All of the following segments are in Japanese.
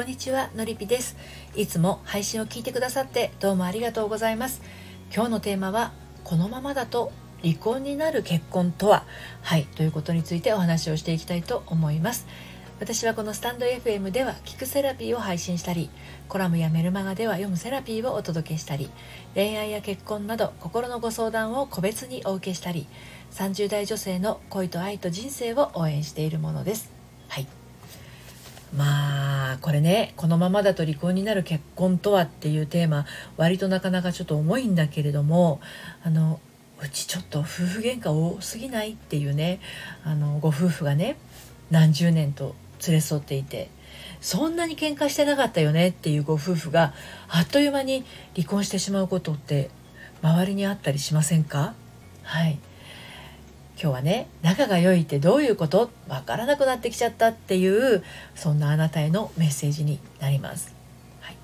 こんにちはのりぴです。いつも配信を聞いてくださってどうもありがとうございます。今日のテーマはこのままだと離婚になる結婚とは？はいということについてお話をしていきたいと思います。私はこのスタンド FM では聞くセラピーを配信したりコラムやメルマガでは読むセラピーをお届けしたり恋愛や結婚など心のご相談を個別にお受けしたり30代女性の恋と愛と人生を応援しているものです。はい。まあこれねこのままだと離婚になる結婚とはっていうテーマ割となかなかちょっと重いんだけれどもあのうちちょっと夫婦喧嘩多すぎないっていうねあのご夫婦がね何十年と連れ添っていてそんなに喧嘩してなかったよねっていうご夫婦があっという間に離婚してしまうことって周りにあったりしませんか？はい。今日はね仲が良いってどういうこと？わからなくなってきちゃったっていうそんなあなたへのメッセージになります。はい、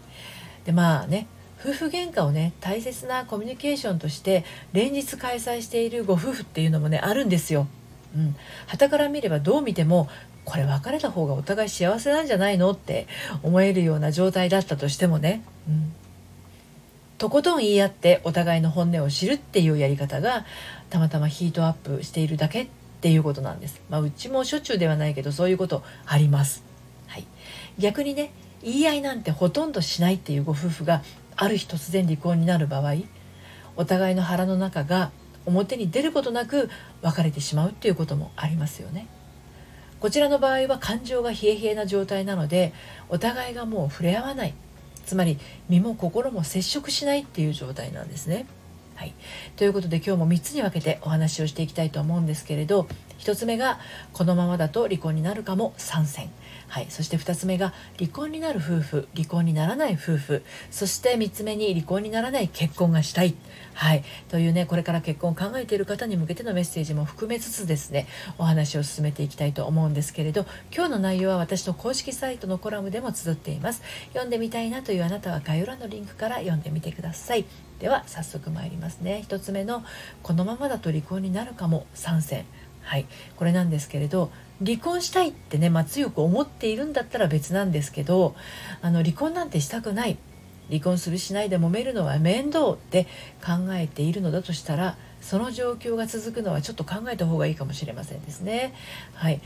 でまあね夫婦喧嘩をね大切なコミュニケーションとして連日開催しているご夫婦っていうのもねあるんですよ。うん、旗から見ればどう見てもこれ別れた方がお互い幸せなんじゃないの？って思えるような状態だったとしてもね、うん、とことん言い合ってお互いの本音を知るっていうやり方がたまたまヒートアップしているだけっていうことなんです。まあ、うちもしょっちゅうではないけどそういうことあります。はい、逆にね言い合いなんてほとんどしないっていうご夫婦がある日突然離婚になる場合お互いの腹の中が表に出ることなく別れてしまうっていうこともありますよね。こちらの場合は感情が冷え冷えな状態なのでお互いがもう触れ合わないつまり身も心も接触しないっていう状態なんですね。はい、ということで今日も3つに分けてお話をしていきたいと思うんですけれど1つ目がこのままだと離婚になるかも参戦はい、そして2つ目が離婚になる夫婦離婚にならない夫婦。そして3つ目に離婚にならない結婚がしたい、はい、というねこれから結婚を考えている方に向けてのメッセージも含めつつですねお話を進めていきたいと思うんですけれど今日の内容は私の公式サイトのコラムでも綴っています。読んでみたいなというあなたは概要欄のリンクから読んでみてください。では早速参りますね。1つ目のこのままだと離婚になるかも参戦。はいこれなんですけれど離婚したいってね、まあ、強く思っているんだったら別なんですけどあの離婚なんてしたくない離婚するしないで揉めるのは面倒って考えているのだとしたらその状況が続くのはちょっと考えた方がいいかもしれませんですね。はい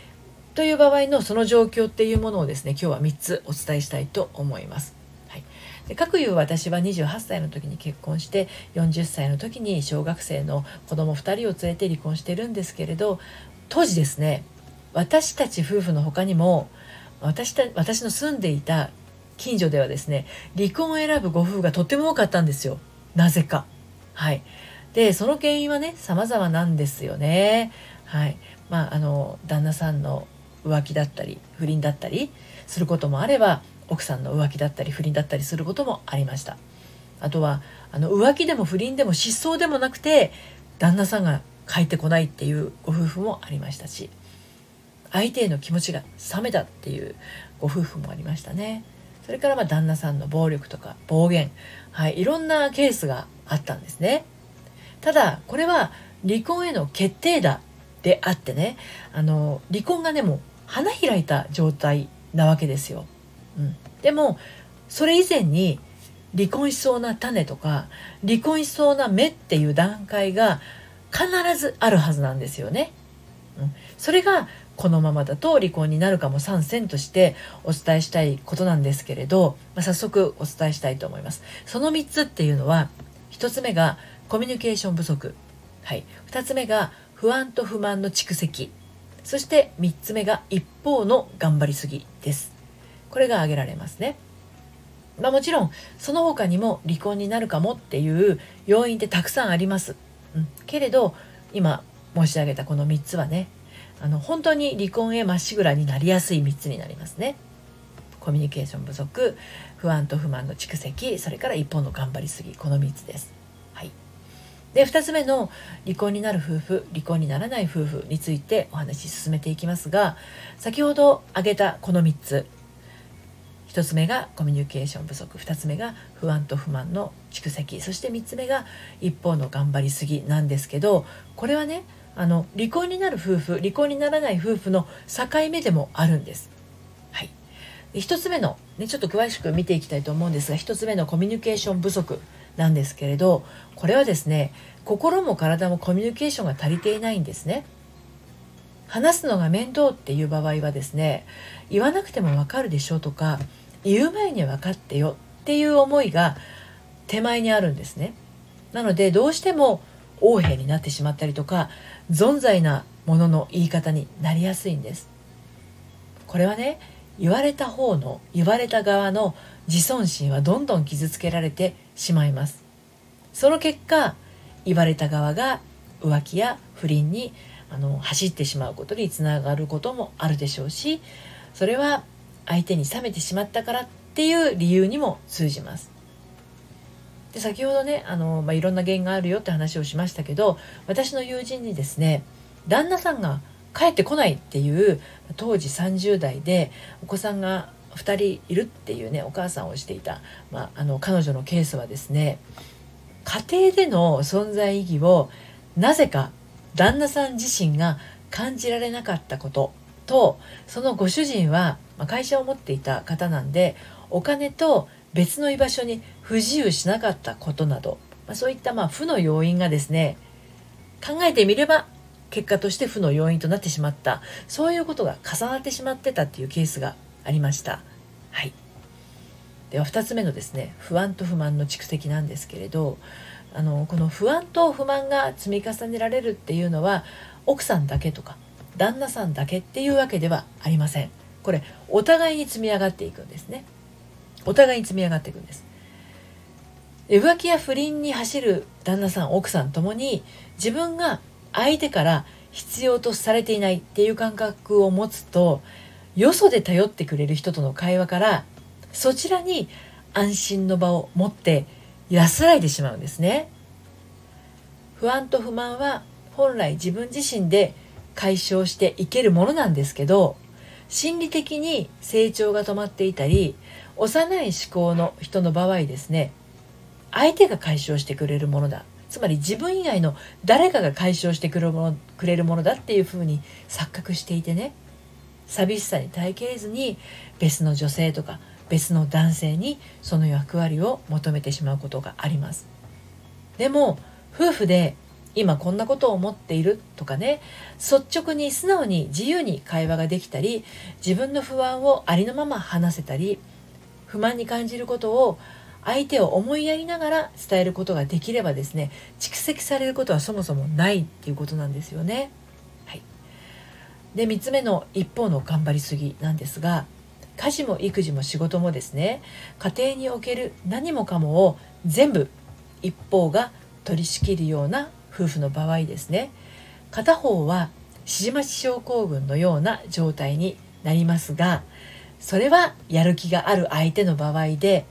という場合のその状況っていうものをですね今日は3つお伝えしたいと思います。はい、で各いう私は28歳の時に結婚して40歳の時に小学生の子供2人を連れて離婚してるんですけれど当時ですね私たち夫婦の他にも私た私の住んでいた近所ではですね離婚を選ぶご夫婦がとっても多かったんですよ。なぜか。はい。でその原因はね様々なんですよね。はい。まああの旦那さんの浮気だったり不倫だったりすることもあれば奥さんの浮気だったり不倫だったりすることもありました。あとはあの浮気でも不倫でも失踪でもなくて旦那さんが帰ってこないっていうご夫婦もありましたし。相手への気持ちが冷めたっていうご夫婦もありましたね。それからま旦那さんの暴力とか暴言、はい、いろんなケースがあったんですね。ただこれは離婚への決定打であってねあの離婚がねもう花開いた状態なわけですよ、うん、でもそれ以前に離婚しそうな種とか離婚しそうな芽っていう段階が必ずあるはずなんですよね。うん、それがこのままだと離婚になるかも参戦としてお伝えしたいことなんですけれど、まあ、早速お伝えしたいと思います。その3つっていうのは1つ目がコミュニケーション不足、はい、2つ目が不安と不満の蓄積そして3つ目が一方の頑張りすぎです。これが挙げられますね。まあ、もちろんその他にも離婚になるかもっていう要因ってたくさんあります。うん、けれど今申し上げたこの3つはねあの本当に離婚へまっしぐらになりやすい3つになりますね。コミュニケーション不足不安と不満の蓄積それから一方の頑張りすぎこの3つです。はい、で2つ目の離婚になる夫婦離婚にならない夫婦についてお話し進めていきますが先ほど挙げたこの3つ1つ目がコミュニケーション不足2つ目が不安と不満の蓄積そして3つ目が一方の頑張りすぎなんですけどこれはねあの離婚になる夫婦離婚にならない夫婦の境目でもあるんです。はい、1つ目の、ね、ちょっと詳しく見ていきたいと思うんですが1つ目のコミュニケーション不足なんですけれどこれはですね心も体もコミュニケーションが足りていないんですね。話すのが面倒っていう場合はですね言わなくてもわかるでしょうとか言う前に分かってよっていう思いが手前にあるんですね。なのでどうしても横柄になってしまったりとか存在なものの言い方になりやすいんです。これはね言われた方の言われた側の自尊心はどんどん傷つけられてしまいます。その結果言われた側が浮気や不倫にあの走ってしまうことにつながることもあるでしょうしそれは相手に冷めてしまったからっていう理由にも通じます。で先ほどねあの、まあ、いろんな原因があるよって話をしましたけど私の友人にですね旦那さんが帰ってこないっていう当時30代でお子さんが2人いるっていうねお母さんをしていた、まあ、あの彼女のケースはですね家庭での存在意義をなぜか旦那さん自身が感じられなかったこととそのご主人は会社を持っていた方なんでお金と別の居場所に不自由しなかったことなど、まあ、そういったまあ負の要因がですね考えてみれば結果として負の要因となってしまった。そういうことが重なってしまってたっていうケースがありました。はい、では2つ目のですね不安と不満の蓄積なんですけれどあのこの不安と不満が積み重ねられるっていうのは奥さんだけとか旦那さんだけっていうわけではありません。これお互いに積み上がっていくんですね。お互いに積み上がっていくんです。浮気や不倫に走る旦那さん奥さんともに自分が相手から必要とされていないっていう感覚を持つとよそで頼ってくれる人との会話からそちらに安心の場を持って安らいでしまうんですね。不安と不満は本来自分自身で解消していけるものなんですけど心理的に成長が止まっていたり幼い思考の人の場合ですね相手が解消してくれるものだ。つまり自分以外の誰かが解消してくれるものくれるものだっていうふうに錯覚していてね寂しさに耐えきれずに別の女性とか別の男性にその役割を求めてしまうことがあります。でも夫婦で今こんなことを思っているとかね率直に素直に自由に会話ができたり自分の不安をありのまま話せたり不満に感じることを相手を思いやりながら伝えることができればですね蓄積されることはそもそもないっていうことなんですよね。はい、で3つ目の一方の頑張りすぎなんですが家事も育児も仕事もですね家庭における何もかもを全部一方が取り仕切るような夫婦の場合ですね片方は指示待ち症候群のような状態になりますがそれはやる気がある相手の場合で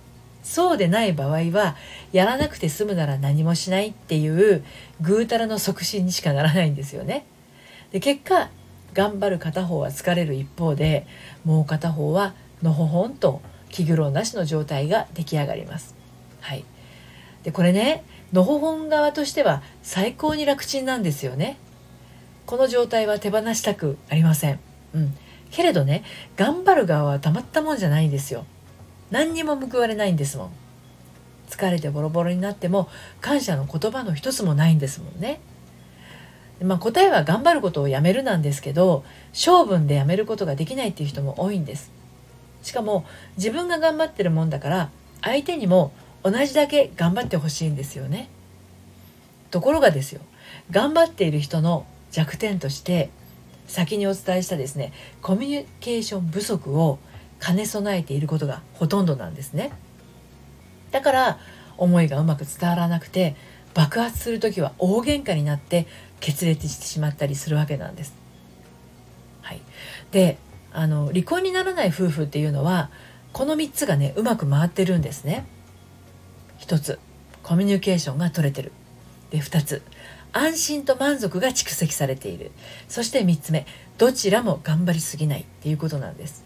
そうでない場合はやらなくて済むなら何もしないっていうぐうたらの促進にしかならないんですよね。で結果頑張る片方は疲れる一方でもう片方はのほほんと気苦労なしの状態が出来上がります。はい、でこれねのほほん側としては最高に楽ちんなんですよね。この状態は手放したくありません。うん、けれどね頑張る側はたまったもんじゃないんですよ。何にも報われないんですもん。疲れてボロボロになっても感謝の言葉の一つもないんですもんね。まあ、答えは頑張ることをやめるなんですけど性分でやめることができないっていう人も多いんですしかも自分が頑張ってるもんだから相手にも同じだけ頑張ってほしいんですよねところがですよ頑張っている人の弱点として先にお伝えしたですねコミュニケーション不足を兼ね備えていることがほとんどなんですねだから思いがうまく伝わらなくて爆発する時は大喧嘩になって決裂してしまったりするわけなんです。はい、であの離婚にならない夫婦っていうのはこの3つがねうまく回ってるんですね。1つコミュニケーションが取れてる。で2つ安心と満足が蓄積されているそして3つ目どちらも頑張りすぎないっていうことなんです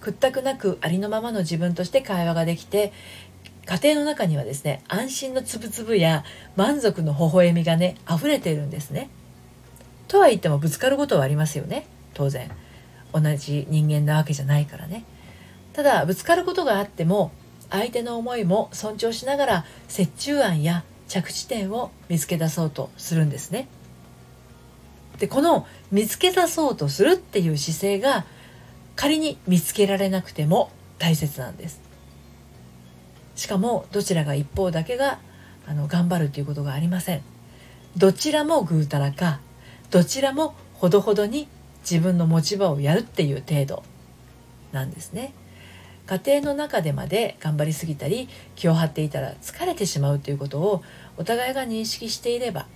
屈託なくありのままの自分として会話ができて家庭の中にはですね安心のつぶつぶや満足の微笑みがね溢れているんですね。とは言ってもぶつかることはありますよね当然。同じ人間なわけじゃないからねただぶつかることがあっても相手の思いも尊重しながら折衷案や着地点を見つけ出そうとするんですね。でこの見つけ出そうとするっていう姿勢が仮に見つけられなくても大切なんです。しかもどちらが一方だけがあの頑張るということがありません。どちらもぐうたらかどちらもほどほどに自分の持ち場をやるっていう程度なんですね。家庭の中でまで頑張りすぎたり気を張っていたら疲れてしまうということをお互いが認識していれば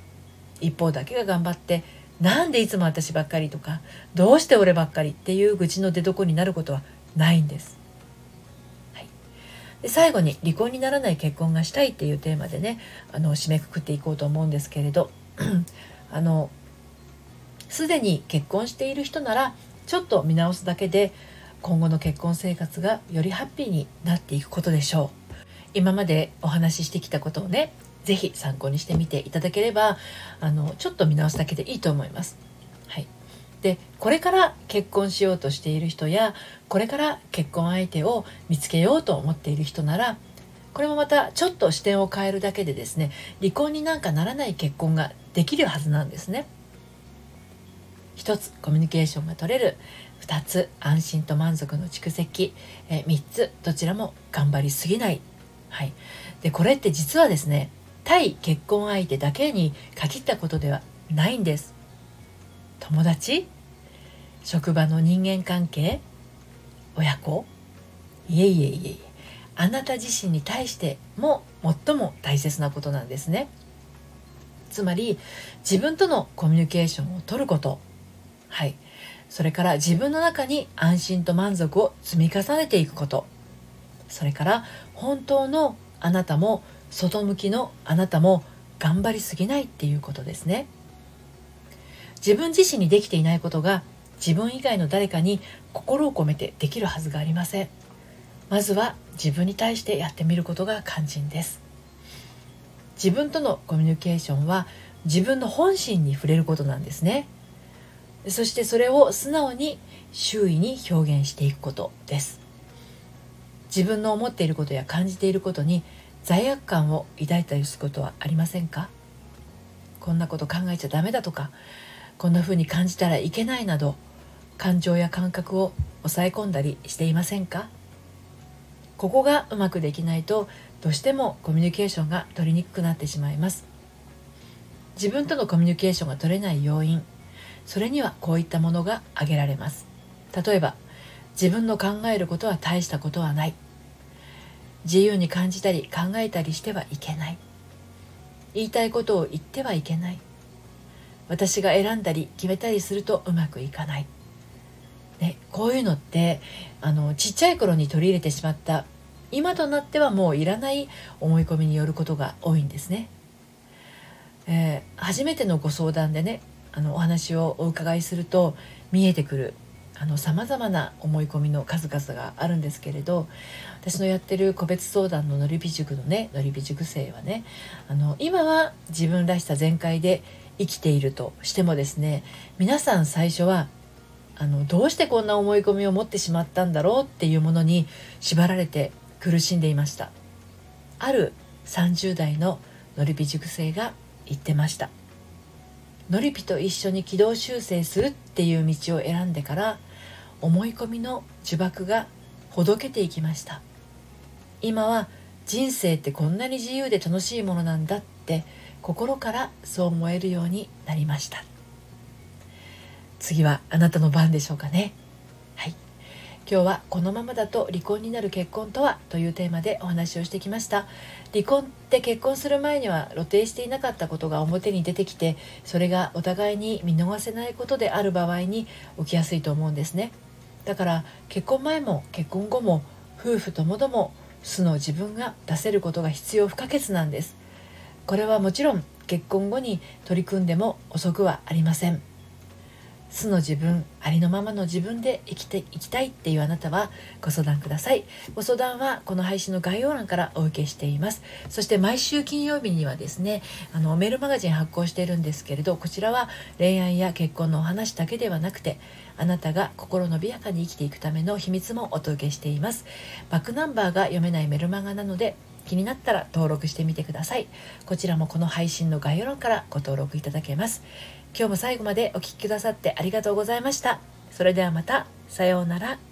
一方だけが頑張ってなんでいつも私ばっかりとかどうして俺ばっかりっていう愚痴の出所になることはないんです。で最後に離婚にならない結婚がしたいっていうテーマでねあの締めくくっていこうと思うんですけれど あのすでに結婚している人ならちょっと見直すだけで今後の結婚生活がよりハッピーになっていくことでしょう。今までお話ししてきたことをね是非参考にしてみていただければあのちょっと見直すだけでいいと思います。はい、でこれから結婚しようとしている人やこれから結婚相手を見つけようと思っている人ならこれもまたちょっと視点を変えるだけでですね離婚になんかならない結婚ができるはずなんですね。1つコミュニケーションが取れる2つ安心と満足の蓄積。え3つどちらも頑張りすぎない、はい、でこれって実はですね対結婚相手だけに限ったことではないんです。友達？職場の人間関係？親子？いえいえいえいえ。あなた自身に対しても最も大切なことなんですね。つまり自分とのコミュニケーションをとること。はい。それから自分の中に安心と満足を積み重ねていくこと。それから本当のあなたも外向きのあなたも頑張りすぎないっていうことですね。自分自身にできていないことが自分以外の誰かに心を込めてできるはずがありません。まずは自分に対してやってみることが肝心です。自分とのコミュニケーションは自分の本心に触れることなんですね。そしてそれを素直に周囲に表現していくことです。自分の思っていることや感じていることに罪悪感を抱いたりすることはありませんか？こんなこと考えちゃダメだとか？こんな風に感じたらいけないなど？感情や感覚を抑え込んだりしていませんか？ここがうまくできないとどうしてもコミュニケーションが取りにくくなってしまいます。自分とのコミュニケーションが取れない要因それにはこういったものが挙げられます。例えば自分の考えることは大したことはない。自由に感じたり考えたりしてはいけない。言いたいことを言ってはいけない。私が選んだり決めたりするとうまくいかない、ね、こういうのってあのちっちゃい頃に取り入れてしまった今となってはもういらない思い込みによることが多いんですね。えー、初めてのご相談でねあのお話をお伺いすると見えてくるさまざまな思い込みの数々があるんですけれど私のやってる個別相談ののりび塾のねのりび塾生はねあの今は自分らしさ全開で生きているとしてもですね皆さん最初はあのどうしてこんな思い込みを持ってしまったんだろうっていうものに縛られて苦しんでいました。ある30代ののりび塾生が言ってました。のりぴと一緒に軌道修正するっていう道を選んでから思い込みの呪縛がほどけていきました。今は人生ってこんなに自由で楽しいものなんだって心からそう思えるようになりました。次はあなたの番でしょうかね。今日はこのままだと離婚になる結婚とはというテーマでお話をしてきました。離婚って結婚する前には露呈していなかったことが表に出てきてそれがお互いに見逃せないことである場合に起きやすいと思うんですね。だから結婚前も結婚後も夫婦ともども素の自分が出せることが必要不可欠なんです。これはもちろん結婚後に取り組んでも遅くはありません。素の自分ありのままの自分で生きていきたいっていうあなたはご相談ください。ご相談はこの配信の概要欄からお受けしています。そして毎週金曜日にはですねあのメールマガジン発行しているんですけれどこちらは恋愛や結婚のお話だけではなくてあなたが心のびやかに生きていくための秘密もお届けしています。バックナンバーが読めないメルマガなので気になったら登録してみてください。こちらもこの配信の概要欄からご登録いただけます。今日も最後までお聴きくださってありがとうございました。それではまた。さようなら。